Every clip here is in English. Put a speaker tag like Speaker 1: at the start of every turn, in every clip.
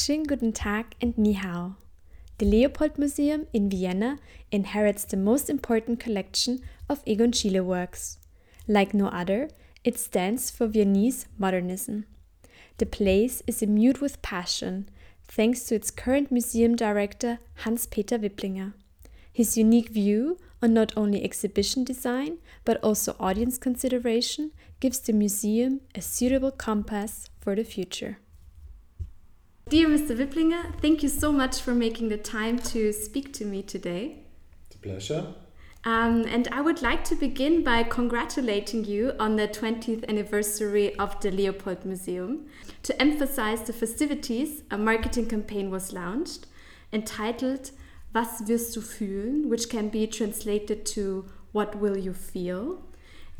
Speaker 1: Schönen guten Tag and ni hao. The Leopold Museum in Vienna inherits the most important collection of Egon Schiele works. Like no other, it stands for Viennese modernism. The place is imbued with passion, thanks to its current museum director Hans Peter Wipplinger. His unique view on not only exhibition design but also audience consideration gives the museum a suitable compass for the future. Dear Mr. Wipplinger, thank you so much for making the time to speak to me today.
Speaker 2: It's a pleasure.
Speaker 1: Um, and I would like to begin by congratulating you on the 20th anniversary of the Leopold Museum. To emphasize the festivities, a marketing campaign was launched entitled Was wirst du fühlen, which can be translated to What will you feel?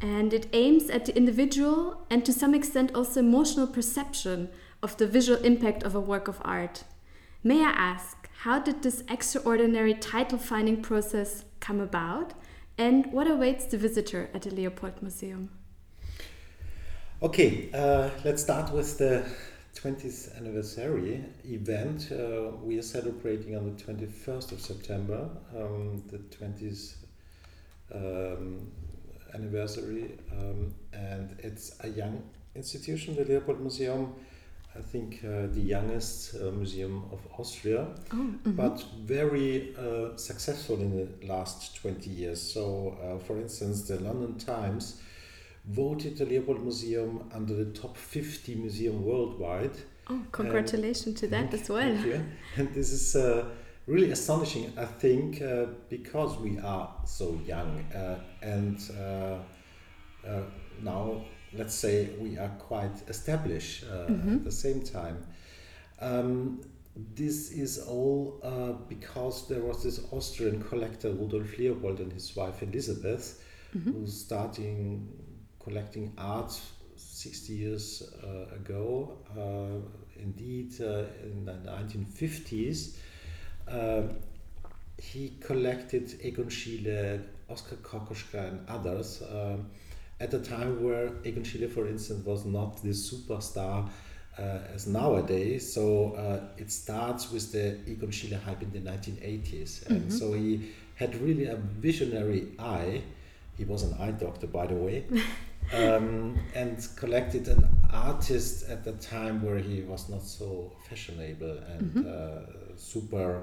Speaker 1: And it aims at the individual and to some extent also emotional perception of the visual impact of a work of art. May I ask, how did this extraordinary title finding process come about? And what awaits the visitor at the Leopold Museum?
Speaker 2: Okay, uh, let's start with the 20th anniversary event. Uh, we are celebrating on the 21st of September, um, the 20th um, anniversary, um, and it's a young institution, the Leopold Museum I think, uh, the youngest uh, museum of Austria,
Speaker 1: oh, mm-hmm.
Speaker 2: but very uh, successful in the last 20 years. So, uh, for instance, the London Times voted the Leopold Museum under the top 50 museum worldwide.
Speaker 1: Oh, congratulations and, to that as well.
Speaker 2: And this is uh, really astonishing, I think, uh, because we are so young and now let's say we are quite established uh, mm-hmm. at the same time. Um, this is all uh, because there was this Austrian collector Rudolf Leopold and his wife Elisabeth, mm-hmm. who starting collecting art 60 years uh, ago. Uh, indeed, uh, in the 1950s, uh, he collected Egon Schiele, Oskar Kokoschka, and others at a time where Egon Schiele, for instance, was not this superstar uh, as nowadays. So uh, it starts with the Egon Schiele hype in the 1980s. And mm-hmm. so he had really a visionary eye. He was an eye doctor, by the way. um, and collected an artist at the time where he was not so fashionable and mm-hmm. uh, super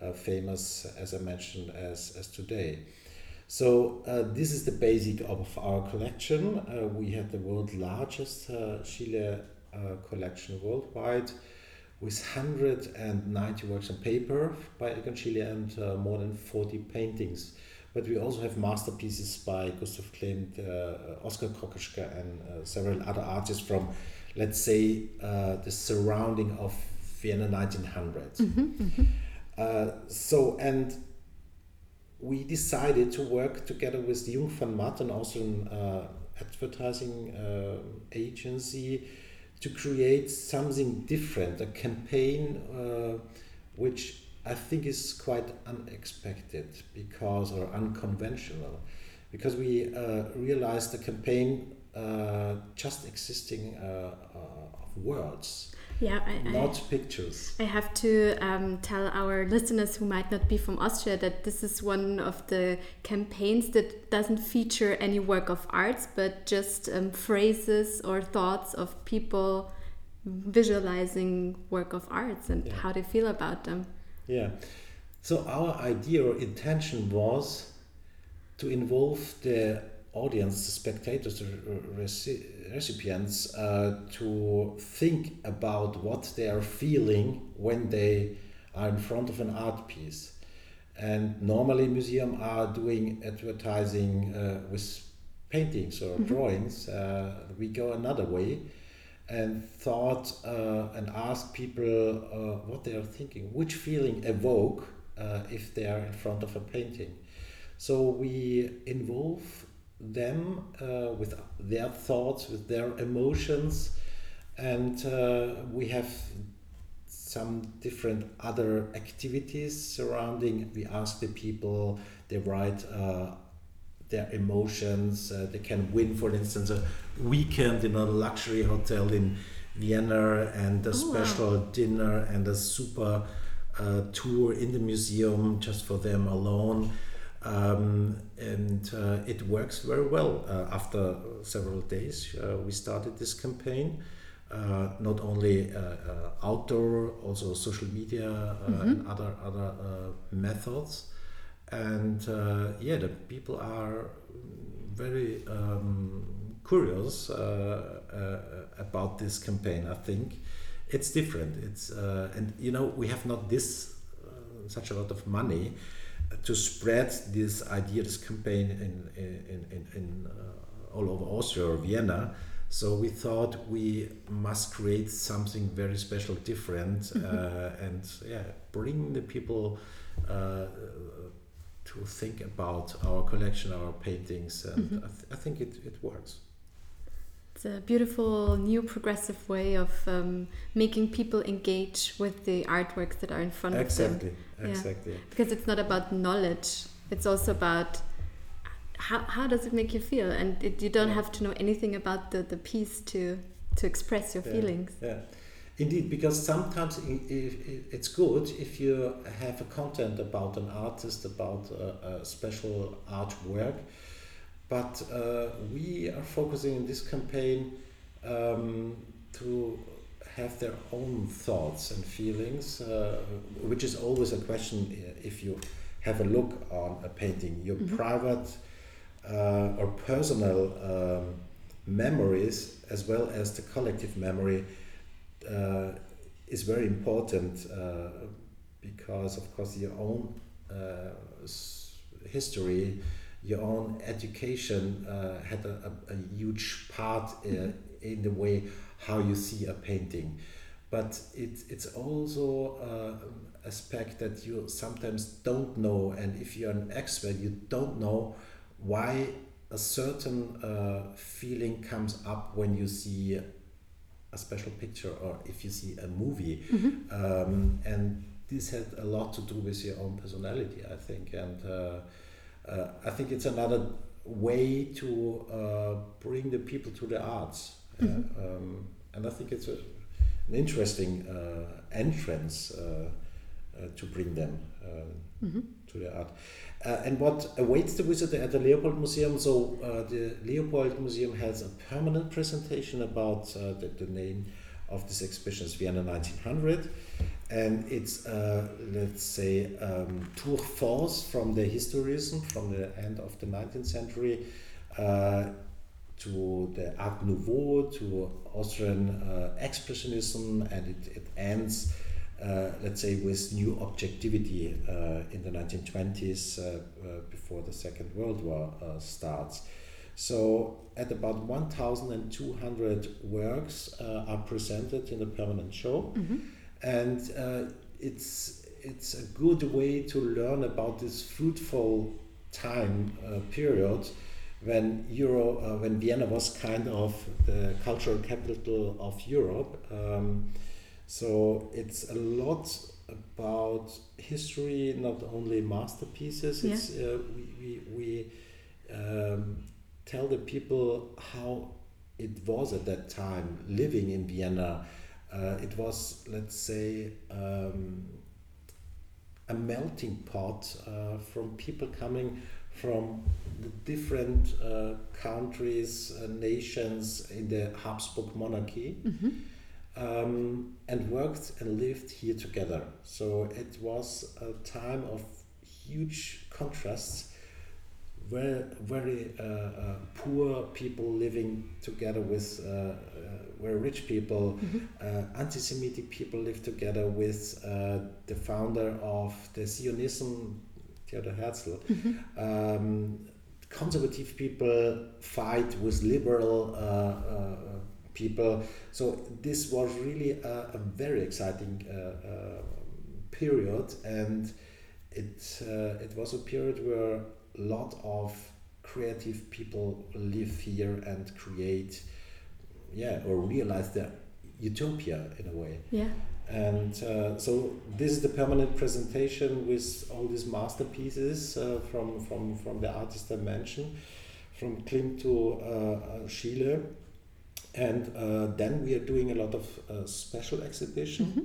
Speaker 2: uh, famous, as I mentioned, as, as today. So uh, this is the basic of our collection. Uh, we have the world's largest uh, Schiele uh, collection worldwide with 190 works on paper by Egon Schiele and uh, more than 40 paintings. But we also have masterpieces by Gustav Klimt, uh, Oskar Kokoschka and several other artists from, let's say, the surrounding of Vienna 1900. Mm-hmm, mm-hmm. so, and we decided to work together with Jung von Matt, an Austrian uh, advertising uh, agency, to create something different, a campaign uh, which I think is quite unexpected because or unconventional, because we uh, realized the campaign uh, just existing uh, of words
Speaker 1: yeah, I,
Speaker 2: I, pictures.
Speaker 1: I have to um, tell our listeners who might not be from Austria that this is one of the campaigns that doesn't feature any work of arts, but just um, phrases or thoughts of people visualizing work of arts and yeah. how they feel about them.
Speaker 2: Yeah. So our idea or intention was to involve the audience, the spectators, the recipients, uh, to think about what they are feeling when they are in front of an art piece. And normally, museums are doing advertising uh, with paintings or mm-hmm. drawings. Uh, we go another way and thought uh, and ask people uh, what they are thinking, which feeling evoke uh, if they are in front of a painting. So we involve them uh, with their thoughts, with their emotions, and uh, we have some different other activities surrounding. We ask the people, they write uh, their emotions. Uh, they can win, for instance, a weekend in a luxury hotel in Vienna and a
Speaker 1: Oh, wow.
Speaker 2: special dinner and a super uh, tour in the museum just for them alone. Um, and uh, it works very well. Uh, after several days, uh, we started this campaign. Uh, not only uh, uh, outdoor, also social media uh, and other other uh, methods. And uh, yeah, the people are very um, curious uh, uh, about this campaign. I think it's different. It's uh, and you know we have not this uh, such a lot of money to spread this idea, this campaign in in in, in uh, all over Austria or Vienna. So we thought we must create something very special, different, uh, and yeah, bring the people uh, to think about our collection, our paintings, and I, th- I think it, it works.
Speaker 1: It's a beautiful new progressive way of um, making people engage with the artworks that are in front of them.
Speaker 2: Exactly. Exactly.
Speaker 1: Because it's not about knowledge, it's also about how, how does it make you feel? And it, you don't
Speaker 2: Yeah.
Speaker 1: have to know anything about the, the piece to, to express your
Speaker 2: Yeah,
Speaker 1: feelings.
Speaker 2: Yeah, indeed, because sometimes it's good if you have a content about an artist, about a, a special artwork. But uh, we are focusing in this campaign um, to have their own thoughts and feelings, uh, which is always a question uh, if you have a look on a painting. Your private uh, or personal um, memories, as well as the collective memory, uh, is very important uh, because, of course, your own uh, history, your own education uh, had a, a, a huge part uh, in the way how you see a painting. But it, it's also uh, aspect that you sometimes don't know, and if you're an expert, you don't know why a certain uh, feeling comes up when you see a special picture or if you see a movie. Um, and this had a lot to do with your own personality, I think. And uh, uh, I think it's another way to uh, bring the people to the arts. Uh, um, and I think it's a, an interesting uh, entrance uh, uh, to bring them um, to the art. Uh, and what awaits the visitor at the Leopold Museum? So uh, the Leopold Museum has a permanent presentation about uh, the, the name of this exhibition is Vienna 1900, and it's uh, let's say um, tour force from the historism from the end of the 19th century uh, to the Art Nouveau to Austrian uh, Expressionism, and it, it ends uh, let's say, with new objectivity uh, in the 1920s uh, uh, before the Second World War uh, starts. So, at about 1,200 works uh, are presented in the permanent show, and uh, it's it's a good way to learn about this fruitful time uh, period when Euro uh, when Vienna was kind of the cultural capital of Europe. Um, so it's a lot about history, not only masterpieces.
Speaker 1: Yeah.
Speaker 2: It's uh, we we, we um, tell the people how it was at that time living in Vienna. Uh, it was, let's say, um, a melting pot uh, from people coming from the different uh, countries, uh, nations in the Habsburg monarchy um, and worked and lived here together. So it was a time of huge contrasts. Very, very uh, uh, poor people living together with uh, uh, very rich people. Uh, anti-Semitic people lived together with uh, the founder of the Zionism, Theodor Herzl. Um, conservative people fight with liberal uh, uh, people. So this was really a, a very exciting uh, period, and it it was a period where a lot of creative people live here and create, yeah, or realize their utopia in a way.
Speaker 1: Yeah.
Speaker 2: And uh, so this is the permanent presentation with all these masterpieces uh, from, from, from the artists I mentioned, from Klimt to uh, uh, Schiele. and uh, then we are doing a lot of uh, special exhibition. Mm-hmm.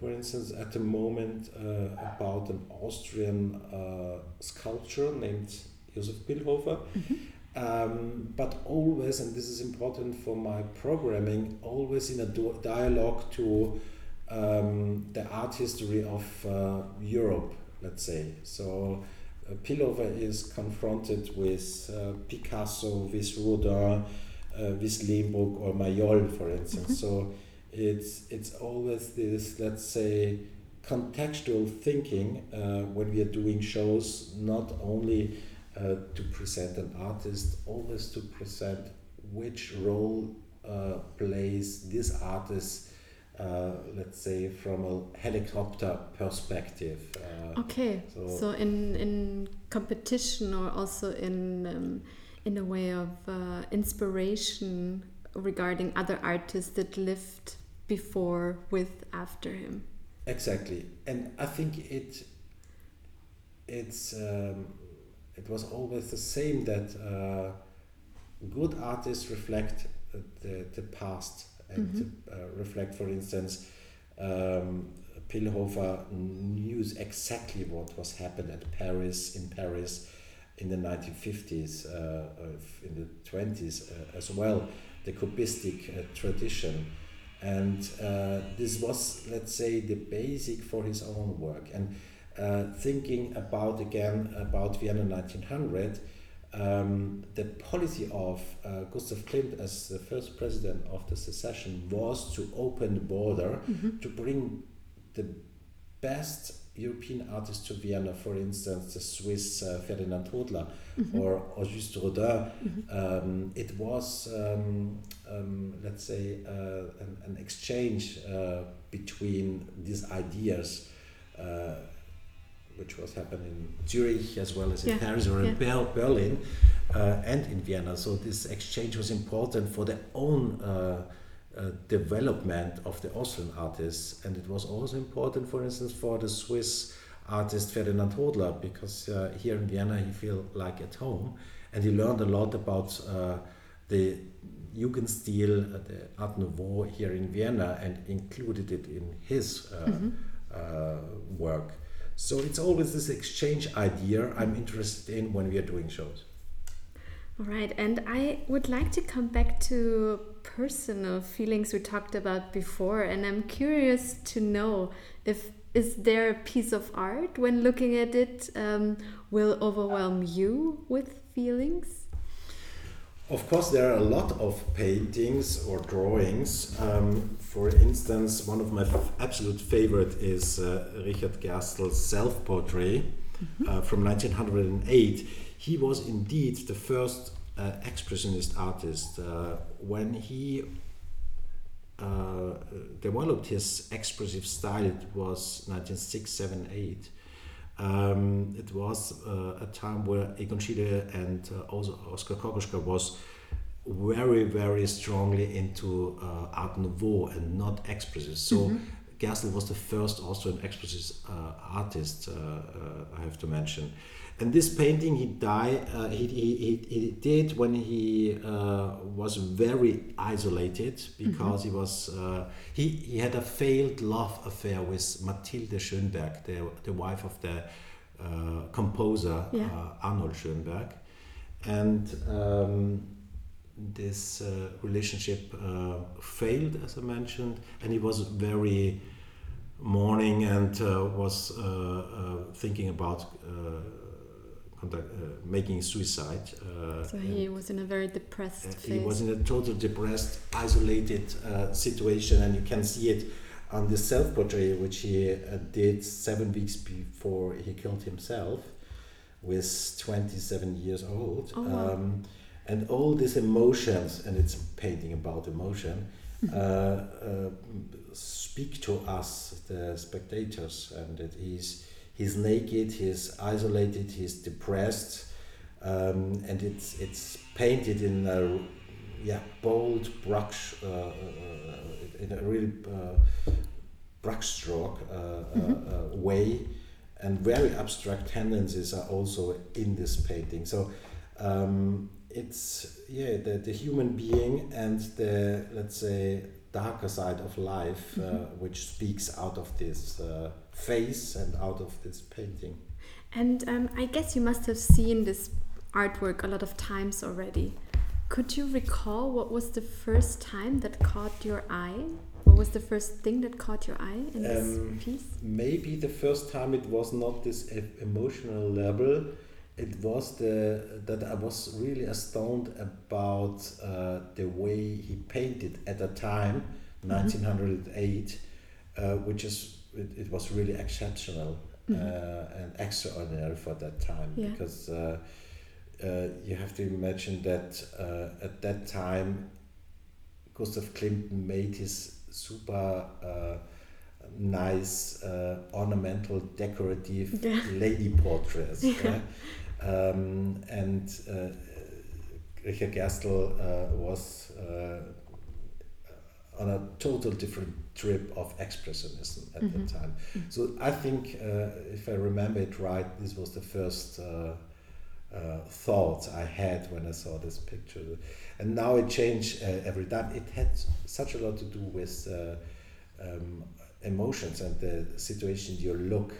Speaker 2: For instance, at the moment uh, about an Austrian uh, sculptor named Josef Pillhofer. Mm-hmm. Um, but always, and this is important for my programming, always in a dialogue to um, the art history of uh, Europe, let's say. So uh, Pillhofer is confronted with uh, Picasso, with Rodin, uh, with Lehmbruck or Maillol, for instance. Mm-hmm. So it's it's always this, let's say, contextual thinking uh, when we are doing shows, not only uh, to present an artist, always to present which role uh, plays this artist uh, let's say from a helicopter perspective.
Speaker 1: Uh, okay, so, so, in in competition or also in um, in a way of uh, inspiration regarding other artists that lived before with after him.
Speaker 2: Exactly, and I think it it's um, it was always the same that uh, good artists reflect the, the past and mm-hmm. to uh, reflect, for instance, um, Pillhofer knew exactly what was happening at Paris in Paris in the 1950s, uh, in the 20s uh, as well, the cubistic uh, tradition. And uh, this was, let's say, the basic for his own work. And uh, thinking about again about Vienna 1900, um, the policy of uh, Gustav Klimt as the first president of the secession was to open the border mm-hmm. to bring the best European artists to Vienna, for instance, the Swiss uh, Ferdinand Hodler mm-hmm. or Auguste Rodin. Mm-hmm. Um, it was, um, um let's say, uh, an, an, exchange uh, between these ideas uh, which was happening in Zurich as well as in yeah. Paris or in yeah. Berlin uh, and in Vienna. So this exchange was important for their own uh, uh, development of the Austrian artists, and it was also important, for instance, for the Swiss artist Ferdinand Hodler because uh, here in Vienna he felt like at home, and he learned a lot about uh, the Jugendstil, uh, the Art Nouveau here in Vienna, and included it in his mm-hmm. work. So it's always this exchange idea I'm interested in when we are doing shows.
Speaker 1: All right, and I would like to come back to personal feelings we talked about before, and I'm curious to know if is there a piece of art when looking at it um, will overwhelm you with feelings?
Speaker 2: Of course, there are a lot of paintings or drawings. Um, for instance, one of my absolute favorite is uh, Richard Gerstl's self-portrait mm-hmm. uh, from 1908. He was indeed the first uh, expressionist artist. Uh, when he uh, developed his expressive style, it was 1906, 7, 8. Um, it was uh, a time where Egon Schiele and uh, also Oskar Kokoschka was very, very strongly into uh, Art Nouveau and not expressive. So mm -hmm. Was the first Austrian expressive uh, artist, uh, uh, I have to mention. And this painting he died, uh, he, he, he, did when he was very isolated because mm -hmm. he was, he, he had a failed love affair with Mathilde Schönberg, the, the wife of the composer yeah. Arnold Schönberg. And um, this uh, relationship uh, failed, as I mentioned, and he was very mourning and uh, was uh, uh, thinking about uh, contact, making suicide.
Speaker 1: so he was in a very depressed. He
Speaker 2: was in a total depressed, isolated situation, and you can see it on the self-portrait which he did seven weeks before he killed himself, with 27 years old. Oh, wow. um, and all these emotions, and it's painting about emotion, mm-hmm. uh, uh, speak to us, the spectators, and that he's he's naked, he's isolated, he's depressed, um, and it's it's painted in a yeah bold brush uh, uh in a really uh, brushstroke uh, mm-hmm. way, and very abstract tendencies are also in this painting. So. Um, it's yeah the, the human being and the let's say darker side of life mm -hmm. uh, mm-hmm. which speaks out of this uh, face and out of this painting
Speaker 1: and um, i guess you must have seen this artwork a lot of times already could you recall what was the first time that caught your eye what was the first thing that caught your eye in this um, piece
Speaker 2: maybe the first time it was not this emotional level it was the that I was really astounded about uh, the way he painted at the time, mm-hmm. 1908, uh, which is it, it, was really exceptional mm-hmm. uh, and extraordinary for that time yeah. because uh, uh, you have to imagine that uh, at that time Gustav Klimt made his super nice ornamental decorative yeah. lady portraits. Yeah. Um, and uh, Richard Gerstl uh, was uh, on a total different trip of expressionism at mm -hmm. the mm-hmm. time. Mm -hmm. So I think, uh, if I remember it right, this was the first uh, uh, thought I had when I saw this picture. And now it changed every time. It had such a lot to do with um, emotions and the situation you look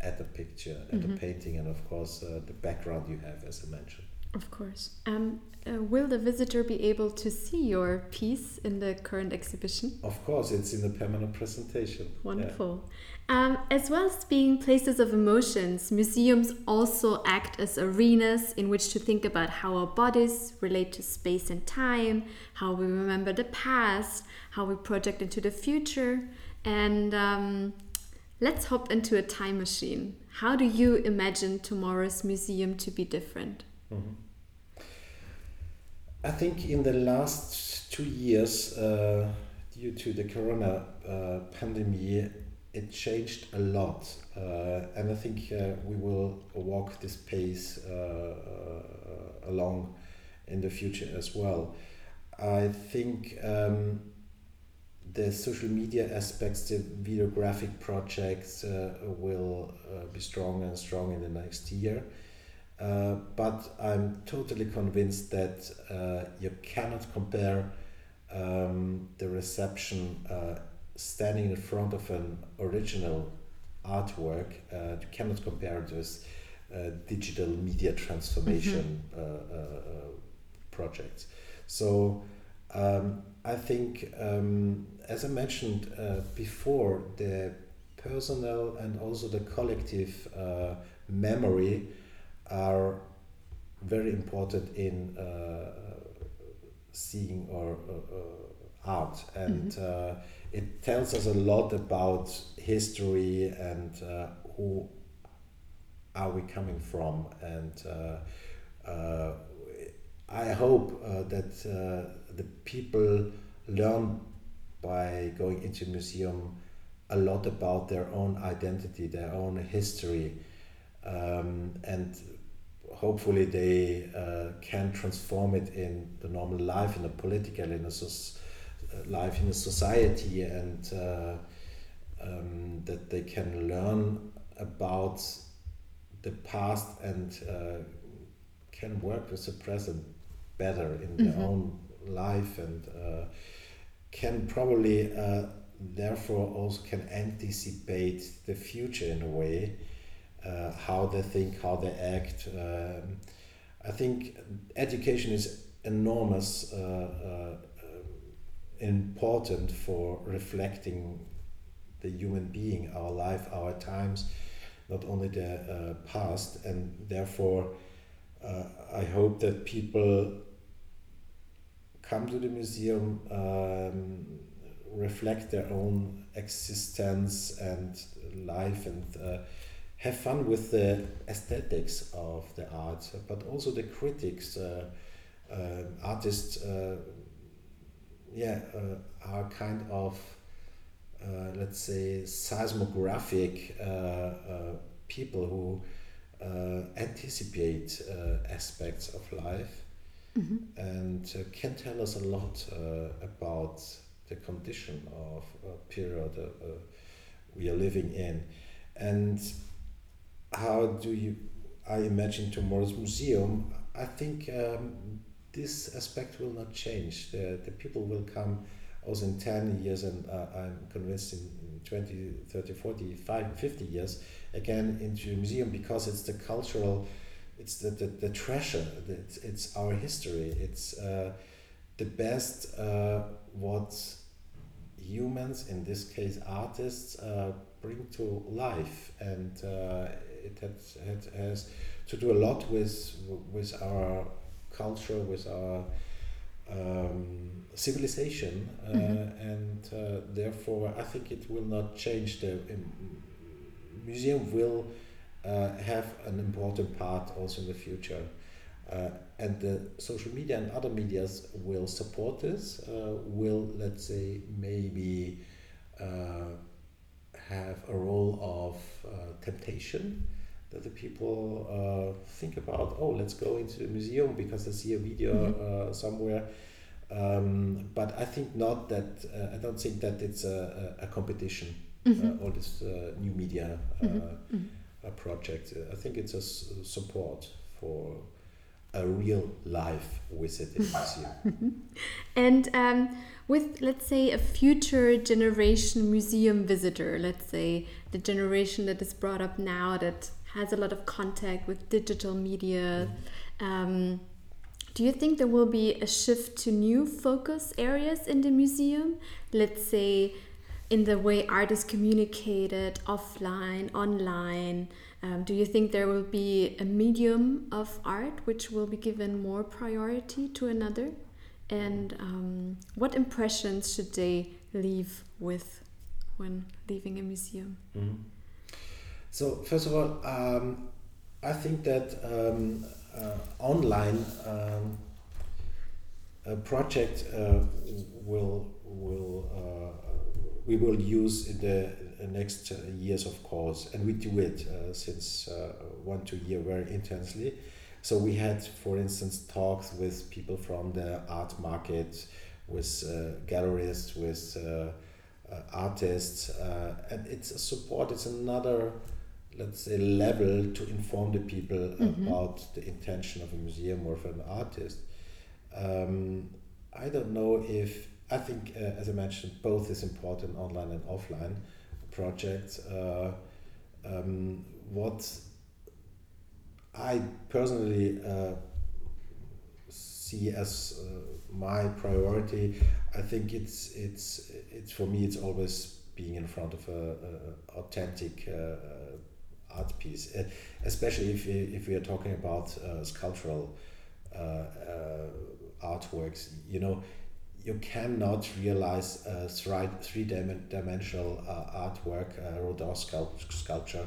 Speaker 2: at the picture, at mm -hmm. the painting, and of course uh, the background you have, as I mentioned.
Speaker 1: Of course. Um, uh, will the visitor be able to see your piece in the current exhibition?
Speaker 2: Of course, it's in the permanent presentation.
Speaker 1: Wonderful. Yeah. Um, as well as being places of emotions, museums also act as arenas in which to think about how our bodies relate to space and time, how we remember the past, how we project into the future, and um, Let's hop into a time machine. How do you imagine tomorrow's museum to be different? Mm -hmm.
Speaker 2: I think in the last two years, uh, due to the corona uh, pandemic, it changed a lot. Uh, and I think uh, we will walk this pace uh, uh, along in the future as well. I think um, the social media aspects, the videographic projects uh, will uh, be strong and strong in the next year. Uh, but I'm totally convinced that uh, you cannot compare um, the reception uh, standing in front of an original artwork. Uh, you cannot compare it with digital media transformation mm-hmm. projects. So um, I think, um, as I mentioned uh, before, the personal and also the collective uh, memory are very important in uh, seeing or uh, art, and mm-hmm. Uh, it tells us a lot about history and uh, who are we coming from, and I hope that the people learn by going into museum a lot about their own identity, their own history, um, and hopefully they uh, can transform it in the normal life, in the political, in a so uh, life in a society, and uh, um, that they can learn about the past and uh, can work with the present better in their mm -hmm. own life and uh, can probably uh, therefore also can anticipate the future in a way uh, how they think how they act. Um, i think education is enormous uh, uh, important for reflecting the human being our life our times not only the uh, past. And therefore i hope that people come to the museum, um, reflect their own existence and life, and uh, have fun with the aesthetics of the art, but also the critics, uh, uh, artists. Uh, yeah, uh, are kind of uh, let's say seismographic people who anticipate aspects of life mm-hmm. and uh, can tell us a lot uh, about the condition of a period uh, we are living in. And how do you, I imagine tomorrow's museum, I think um, this aspect will not change. The, the people will come also in 10 years, and uh, I'm convinced in 20, 30, 40, 50 years again into a museum because it's the cultural, it's the, the, the treasure, it's, it's our history, it's uh, the best uh, what humans, in this case artists, uh, bring to life. And uh, it has, it has to do a lot with, with our culture, with our um, civilization, uh, mm-hmm. and uh, therefore I think it will not change. The um, museum will uh, have an important part also in the future. Uh, and the social media and other medias will support this, uh, will, let's say, maybe uh, have a role of temptation that the people uh, think about oh let's go into the museum because I see a video mm-hmm. uh, somewhere um, but I think not that uh, I don't think that it's a, a, competition mm-hmm. all this uh, new media uh, mm-hmm. Mm-hmm. project I think it's a s- support for a real life visit in museum
Speaker 1: and um, with let's say a future generation museum visitor let's say the generation that is brought up now that has a lot of contact with digital media. Um, do you think there will be a shift to new focus areas in the museum? Let's say in the way art is communicated offline, online. Um, do you think there will be a medium of art which will be given more priority to another? And um, what impressions should they leave with when leaving a museum?
Speaker 2: Mm -hmm. So first of all, um, I think that um, uh, online um, a project uh, will will uh, we will use in the next years, of course, and we do it uh, since uh, one two year very intensely. So we had, for instance, talks with people from the art market, with uh, galleries, with artists, and it's a support. It's another let's say level to inform the people mm-hmm. about the intention of a museum or of an artist um, i don't know if i think uh, as i mentioned both is important online and offline projects uh, um, what i personally uh, see as uh, my priority i think it's it's it's for me it's always being in front of a, a authentic uh, art piece, uh, especially if, if we are talking about uh, sculptural uh, artworks. You know, you cannot realize a three dimensional artwork, a Rodin sculpture.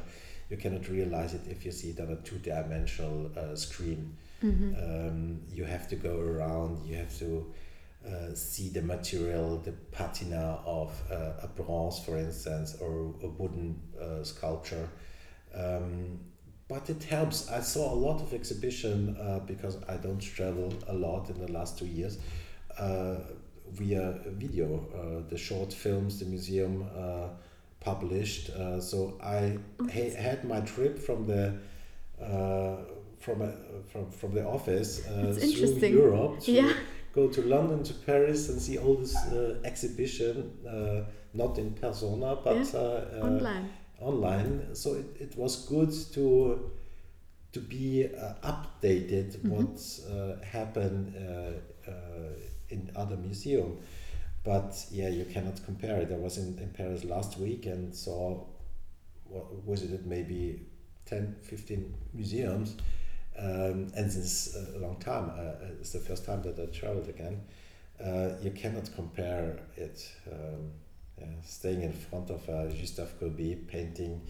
Speaker 2: You cannot realize it if you see it on a two dimensional screen. Mm-hmm. Um, you have to go around, you have to uh, see the material, the patina of uh, a bronze, for instance, or a wooden uh, sculpture. Um, but it helps. I saw a lot of exhibition uh, because I don't travel a lot in the last two years uh, via video. Uh, the short films the museum uh, published. Uh, so I ha- had my trip from the uh, from a, from from the office through Europe to yeah. go to London to Paris and see all this exhibition, not in persona but
Speaker 1: yeah. online
Speaker 2: online. So it, it was good to to be uh, updated mm-hmm. what uh, happened uh, uh, in other museum. But yeah, you cannot compare it. I was in, in Paris last week and saw, well, visited maybe 10, 15 museums. Um, and since a long time, uh, it's the first time that I traveled again. Uh, you cannot compare it. Um, yeah, staying in front of a Gustave Courbet painting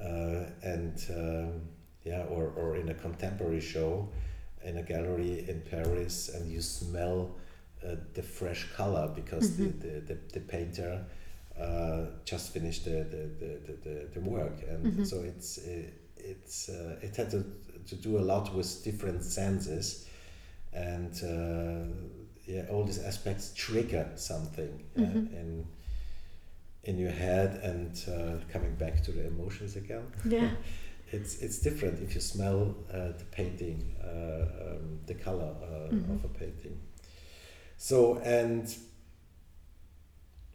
Speaker 2: uh, and um, yeah, or, or in a contemporary show in a gallery in Paris and you smell uh, the fresh color because mm-hmm. the, the, the, the, painter uh, just finished the, the, the, the, the work and mm-hmm. so it's it, it's uh, it had to, to do a lot with different senses and uh, yeah all these aspects trigger something uh, mm-hmm. and in your head and uh, coming back to the emotions again.
Speaker 1: Yeah.
Speaker 2: it's it's different if you smell uh, the painting, uh, um, the color uh, mm-hmm. of a painting. So and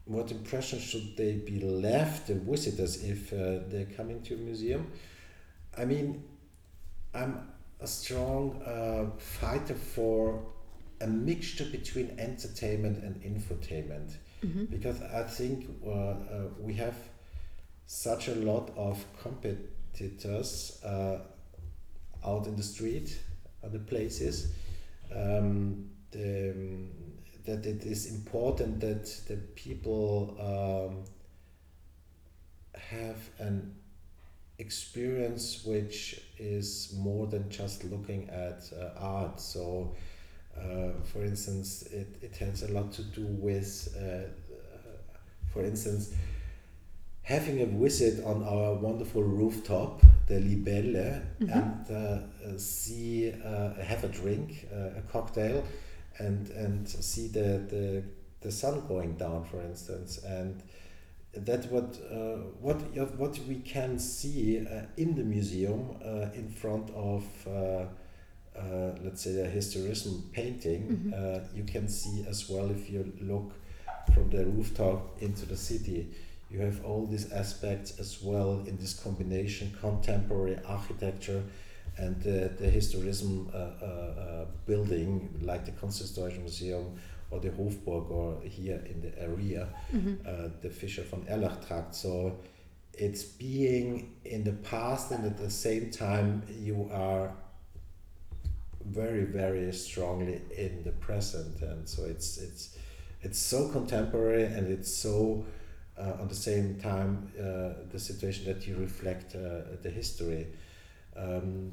Speaker 2: what impression should they be left the visitors if uh, they're coming to a museum? I mean, I'm a strong uh, fighter for a mixture between entertainment and infotainment mm-hmm. because I think uh, uh, we have such a lot of competitors uh, out in the street, other places. Um, the, um, that it is important that the people um, have an experience which is more than just looking at uh, art. So, uh, for instance, it, it has a lot to do with, uh, uh for instance, having a visit on our wonderful rooftop, the Libelle, mm-hmm. and uh, see, uh, have a drink, a cocktail and and see the the, the sun going down, for instance, and that what uh, what what we can see uh, in the museum uh, in front of uh, uh, let's say a historism painting mm -hmm. you can see as well if you look from the rooftop into the city you have all these aspects as well in this combination contemporary architecture and the, the historism uh, uh, uh, building like the Kunsthistorische Museum or the Hofburg or here in the area, mm-hmm. uh, the Fischer von Erlach tract. So it's being in the past and at the same time you are very very strongly in the present and so it's it's it's so contemporary and it's so uh, at the same time uh, the situation that you reflect uh, the history um,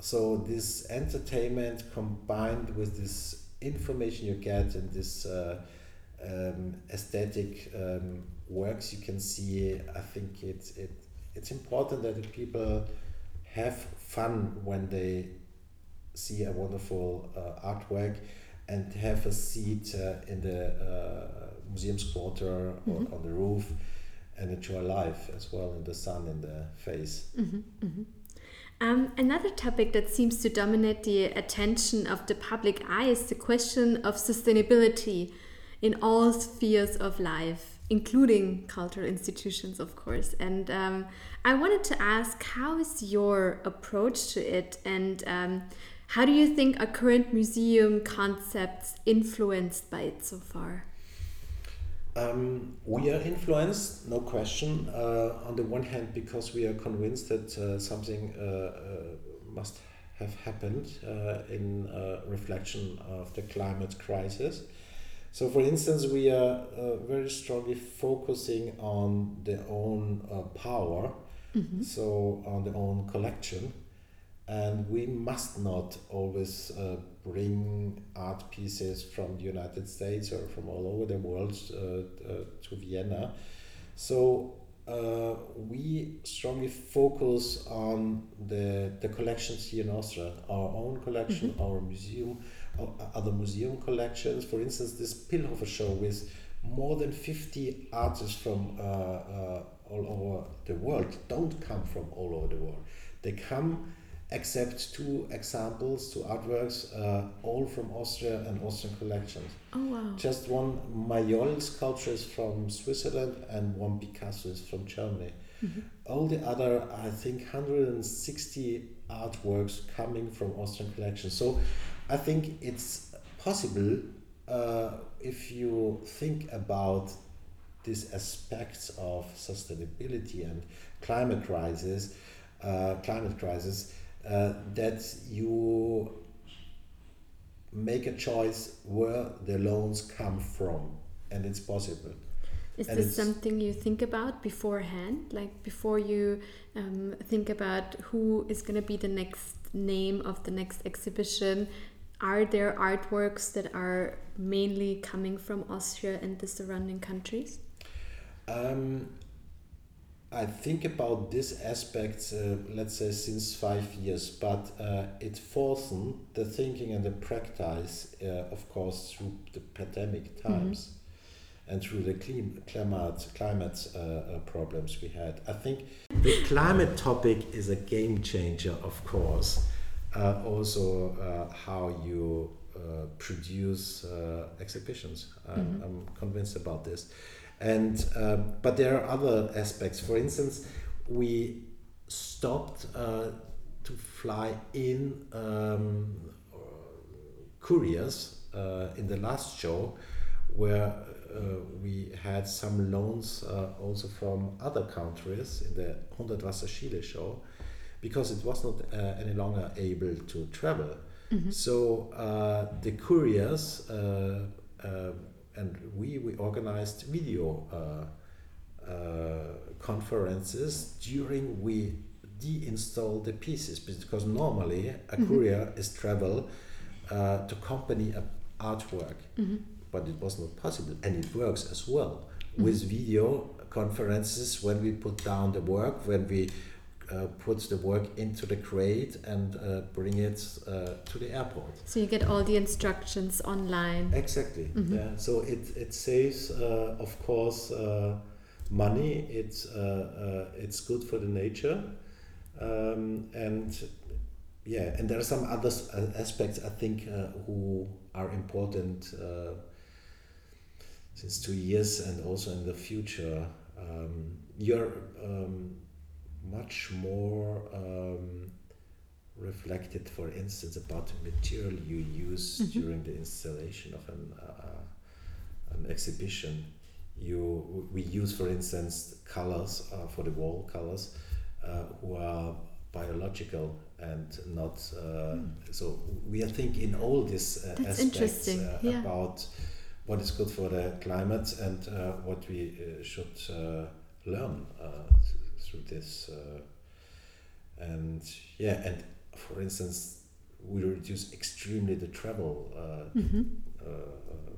Speaker 2: so this entertainment combined with this information you get and this uh, um, aesthetic um, works you can see i think it's it, it's important that the people have fun when they see a wonderful uh, artwork and have a seat uh, in the uh, museum's quarter mm-hmm. or on the roof and enjoy life as well in the sun in the face mm-hmm. Mm-hmm.
Speaker 1: Um, another topic that seems to dominate the attention of the public eye is the question of sustainability in all spheres of life, including cultural institutions, of course. And um, I wanted to ask how is your approach to it, and um, how do you think our current museum concepts influenced by it so far?
Speaker 2: Um, we are influenced, no question. Uh, on the one hand, because we are convinced that uh, something uh, uh must have happened uh, in uh, reflection of the climate crisis. So, for instance, we are very strongly focusing on the own power, mm-hmm. so on the own collection and we must not always uh, bring art pieces from the United States or from all over the world uh, uh, to Vienna. So uh, we strongly focus on the, the collections here in Austria, our own collection, mm-hmm. our museum, our other museum collections. For instance, this Pillhofer show with more than 50 artists from uh, uh, all over the world don't come from all over the world. They come except two examples, two artworks, uh, all from Austria and Austrian collections.
Speaker 1: Oh wow!
Speaker 2: Just one Maillol sculpture is from Switzerland and one Picasso is from Germany. Mm-hmm. All the other, I think, 160 artworks coming from Austrian collections. So I think it's possible uh, if you think about these aspects of sustainability and climate crisis, uh, climate crisis, uh, that you make a choice where the loans come from, and it's possible.
Speaker 1: Is and this something you think about beforehand, like before you um, think about who is going to be the next name of the next exhibition? Are there artworks that are mainly coming from Austria and the surrounding countries?
Speaker 2: Um, I think about this aspect, uh, let's say, since five years, but uh, it forced the thinking and the practice, uh, of course, through the pandemic mm-hmm. times. and through the climate, climate uh, uh, problems we had. I think the climate topic is a game changer, of course. Uh, also, uh, how you uh, produce uh, exhibitions. Mm-hmm. I'm convinced about this. And but there are other aspects. For instance, we stopped to fly in um, couriers in the last show where uh, we had some loans uh, also from other countries in the Hundertwasser Schiele show because it was not uh, any longer able to travel. Mm-hmm. So the couriers and we, we organized video conferences during we deinstall the pieces because normally a mm-hmm. courier is travel uh, to accompany a artwork. Mm-hmm but it was not possible and it works as well mm-hmm. with video conferences when we put down the work when we uh, put the work into the crate and uh, bring it uh, to the airport.
Speaker 1: So you get all the instructions online.
Speaker 2: Exactly. Mm-hmm. Yeah. So it it saves, uh, of course, uh, money. It's uh, it's good for the nature, um, and yeah, and there are some other aspects I think who are important since two years and also in the future, um, you're um, much more um, reflected, for instance, about the material you use mm-hmm. during the installation of an, uh, an exhibition. You, we use, for instance, colors uh, for the wall colors uh, who are biological and not. Mm. So we are thinking all these uh, aspects uh, yeah. about what is good for the climate and uh, what we uh, should uh, learn through this. Uh, and yeah, and for instance, we reduce extremely the travel, uh, mm-hmm. Uh,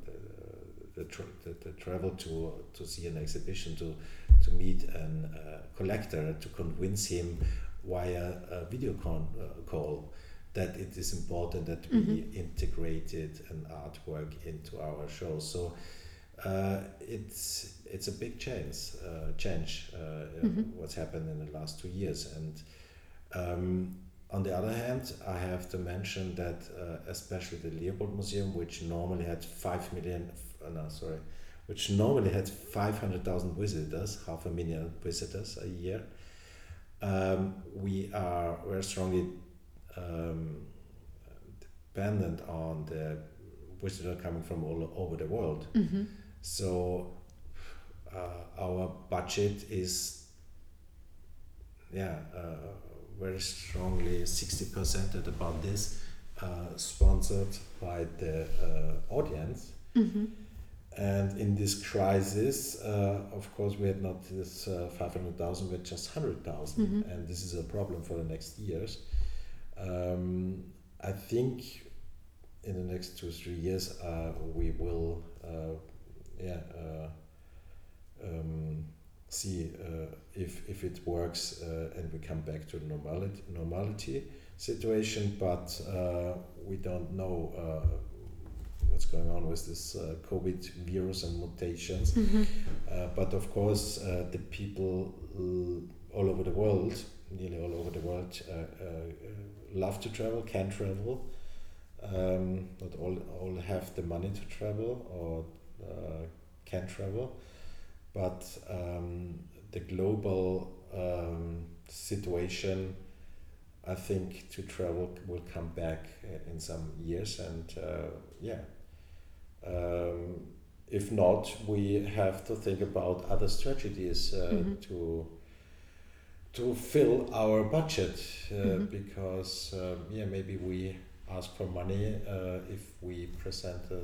Speaker 2: the, the, tra- the, the, travel to to see an exhibition, to to meet a collector, to convince him via a video con- call that it is important that we mm-hmm. integrated an artwork into our show. So uh, it's it's a big change, uh, change uh, mm-hmm. what's happened in the last two years. And um, on the other hand, I have to mention that uh, especially the Leopold Museum, which normally had five million, uh, no sorry, which normally had five hundred thousand visitors, half a million visitors a year. Um, we are very strongly um, dependent on the visitors coming from all over the world. Mm-hmm. So uh, our budget is yeah uh, very strongly 60% at about this uh, sponsored by the uh, audience mm-hmm. and in this crisis uh, of course we had not this uh, 500000 but just 100000 mm-hmm. and this is a problem for the next years um, I think in the next two three years uh, we will uh, yeah uh, um, see uh, if if it works uh, and we come back to normality normality situation. But uh, we don't know what's going on with this COVID virus and mutations. Mm-hmm. but of course, the people all over the world, nearly all over the world love to travel, can travel. Um, not all, all have the money to travel or uh, can travel, but um, the global um, situation, I think, to travel will come back in some years, and uh, yeah. Um, if not, we have to think about other strategies uh, mm-hmm. to to fill our budget uh, mm-hmm. because um, yeah maybe we ask for money uh, if we present a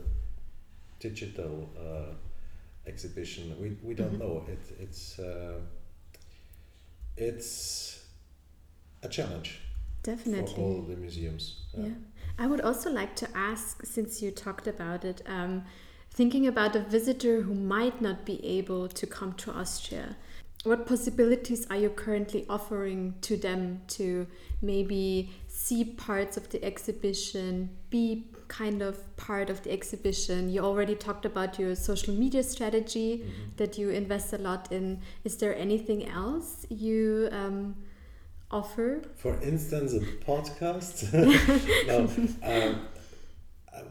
Speaker 2: digital uh, exhibition we, we don't mm-hmm. know it it's uh, it's a challenge
Speaker 1: definitely
Speaker 2: for all the museums
Speaker 1: yeah. yeah. i would also like to ask since you talked about it um, thinking about a visitor who might not be able to come to austria what possibilities are you currently offering to them to maybe see parts of the exhibition, be kind of part of the exhibition. You already talked about your social media strategy mm -hmm. that you invest a lot in. Is there anything else you um, offer?
Speaker 2: For instance, a podcast. no, um,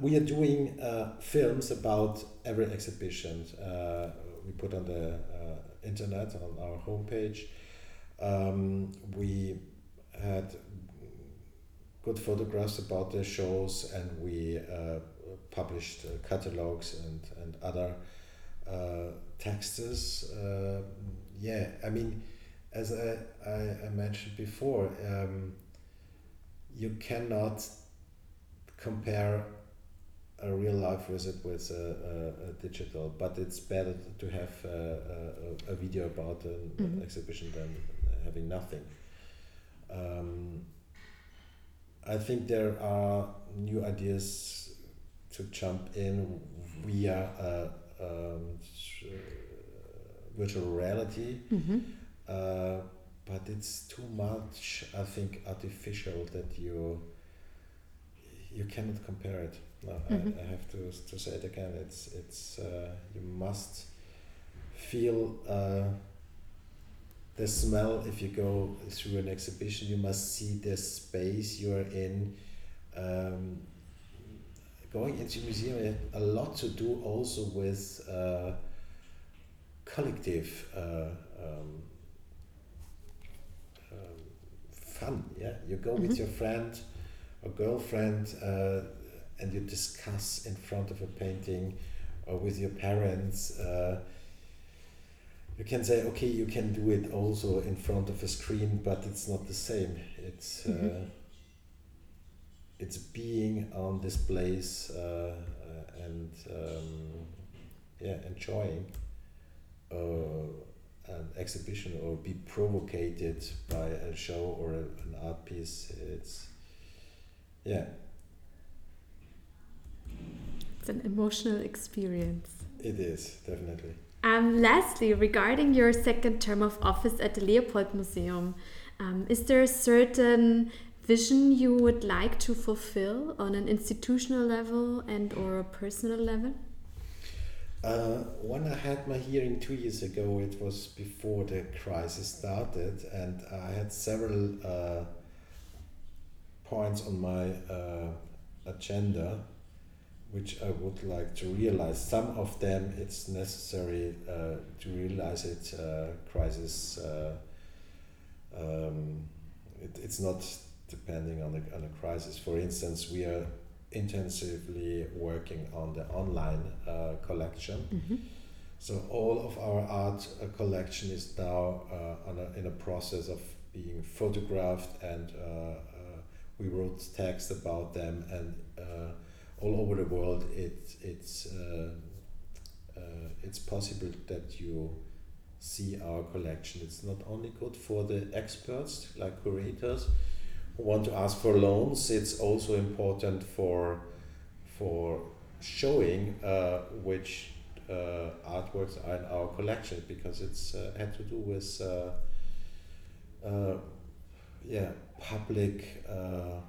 Speaker 2: we are doing uh, films about every exhibition uh, we put on the uh, internet on our homepage. Um, we had good photographs about the shows and we uh, published uh, catalogs and, and other uh, texts. Uh, yeah, I mean, as I, I, I mentioned before, um, you cannot compare a real life visit with a, a, a, digital, but it's better to have a, a video about an mm-hmm. exhibition than having nothing. Um, I think there are new ideas to jump in via uh, um, virtual reality, mm-hmm. uh, but it's too much. I think artificial that you you cannot compare it. No, mm-hmm. I, I, have to, to say it again. It's it's uh, you must feel uh, the smell if you go through an exhibition. You must see the space you are in. Um, going into museum a lot to do also with uh, collective uh, um, um, fun. Yeah, you go mm-hmm. with your friend or girlfriend uh, and you discuss in front of a painting or with your parents uh, you can say okay you can do it also in front of a screen but it's not the same it's mm-hmm. uh, it's being on this place uh, uh and um, yeah enjoying uh, an exhibition or be provoked by a show or a, an art piece it's yeah
Speaker 1: it's an emotional experience.
Speaker 2: It is, definitely.
Speaker 1: Um, lastly, regarding your second term of office at the Leopold Museum, um, is there a certain vision you would like to fulfill on an institutional level and or a personal level?
Speaker 2: Uh, when I had my hearing two years ago, it was before the crisis started, and I had several uh, points on my uh, agenda which I would like to realize. Some of them it's necessary uh, to realize it. Uh, crisis. Uh, um, it, it's not depending on the on a crisis. For instance, we are intensively working on the online uh, collection. Mm-hmm. So all of our art uh, collection is now uh, a, in a process of being photographed, and we wrote text about them and all over the world, it, it's, uh, uh, it's possible that you see our collection. It's not only good for the experts, like curators, who want to ask for loans, it's also important for, for showing uh, which uh, artworks are in our collection because it's uh, had to do with uh, uh, yeah public uh,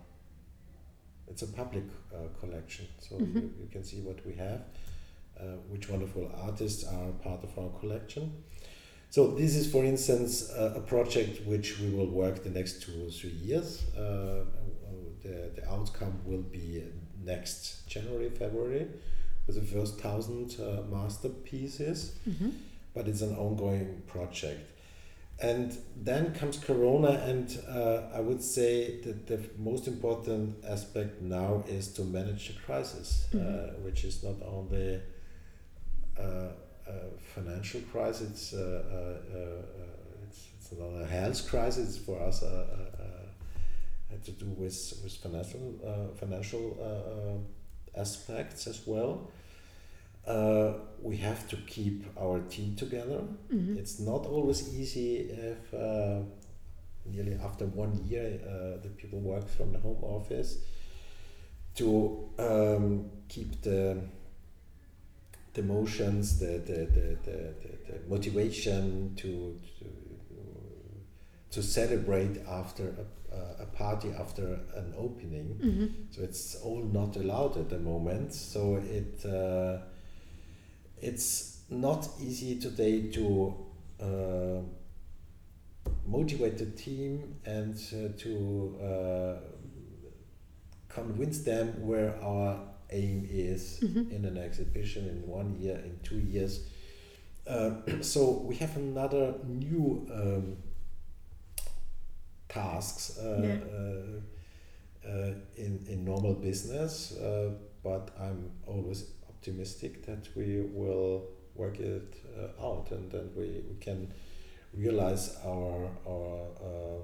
Speaker 2: it's a public uh, collection, so mm-hmm. you, you, can see what we have, uh, which wonderful artists are part of our collection. So this is, for instance, a project which we will work the next two or three years. Uh, the, the outcome will be next January, February, with the first thousand uh, masterpieces. Mm-hmm. But it's an ongoing project and then comes corona and uh, i would say that the most important aspect now is to manage the crisis uh, mm-hmm. uh, which is not only uh, a financial crisis it's, uh, uh, it's, it's not a health crisis for us to do with, with financial financial aspects as well uh, we have to keep our team together. Mm-hmm. It's not always easy if uh, nearly after one year uh, the people work from the home office to um, keep the the motions, the the, the, the, the, motivation to, to to celebrate after a, a party after an opening.
Speaker 1: Mm-hmm.
Speaker 2: So it's all not allowed at the moment. So it uh, it's not easy today to uh, motivate the team and uh, to uh, convince them where our aim is
Speaker 1: Mhm.
Speaker 2: in an exhibition in one year, in two years. Uh, so we have another new um, tasks uh,
Speaker 1: Yeah.
Speaker 2: uh, uh, in, in normal business, uh, but I'm always optimistic that we will work it uh, out and then we, we can realize our, our um,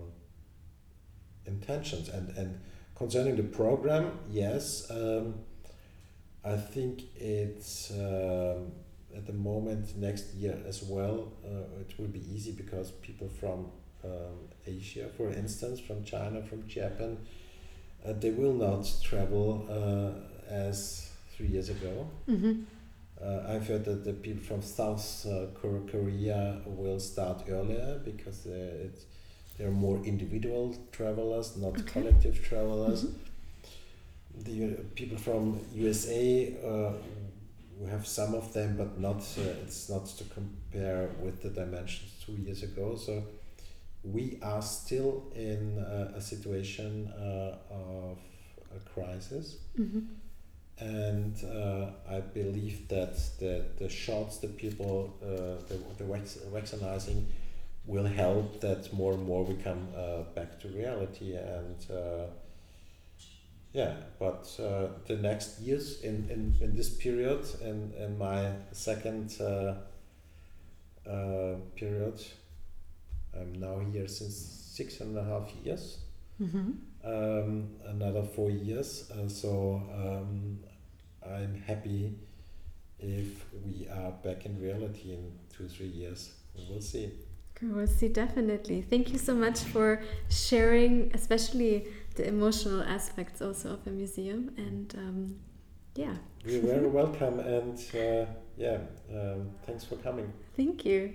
Speaker 2: intentions. And, and concerning the program, yes, um, I think it's um, at the moment next year as well. Uh, it will be easy because people from um, Asia, for instance, from China, from Japan, uh, they will not travel uh, as three years ago.
Speaker 1: Mm-hmm.
Speaker 2: Uh, I've heard that the people from South uh, Korea will start earlier because it's, they're more individual travelers, not
Speaker 1: Okay.
Speaker 2: collective travelers.
Speaker 1: Mhm.
Speaker 2: The uh, people from USA, uh, we have some of them, but not. Uh, it's not to compare with the dimensions two years ago. So we are still in uh, a situation uh, of a crisis
Speaker 1: Mm-hmm.
Speaker 2: And uh, I believe that the, the shots that people uh, the, the vaccinizing will help that more and more we come uh, back to reality and uh, yeah but uh, the next years in, in, in this period in, in my second uh, uh, period I'm now here since six and a half years
Speaker 1: Mm-hmm.
Speaker 2: um, another four years. So um, I'm happy if we are back in reality in two, three years. We will see.
Speaker 1: We'll see, definitely. Thank you so much for sharing, especially the emotional aspects also of the museum. And um, yeah,
Speaker 2: You're very welcome, and uh, yeah, um, thanks for coming.
Speaker 1: thank you.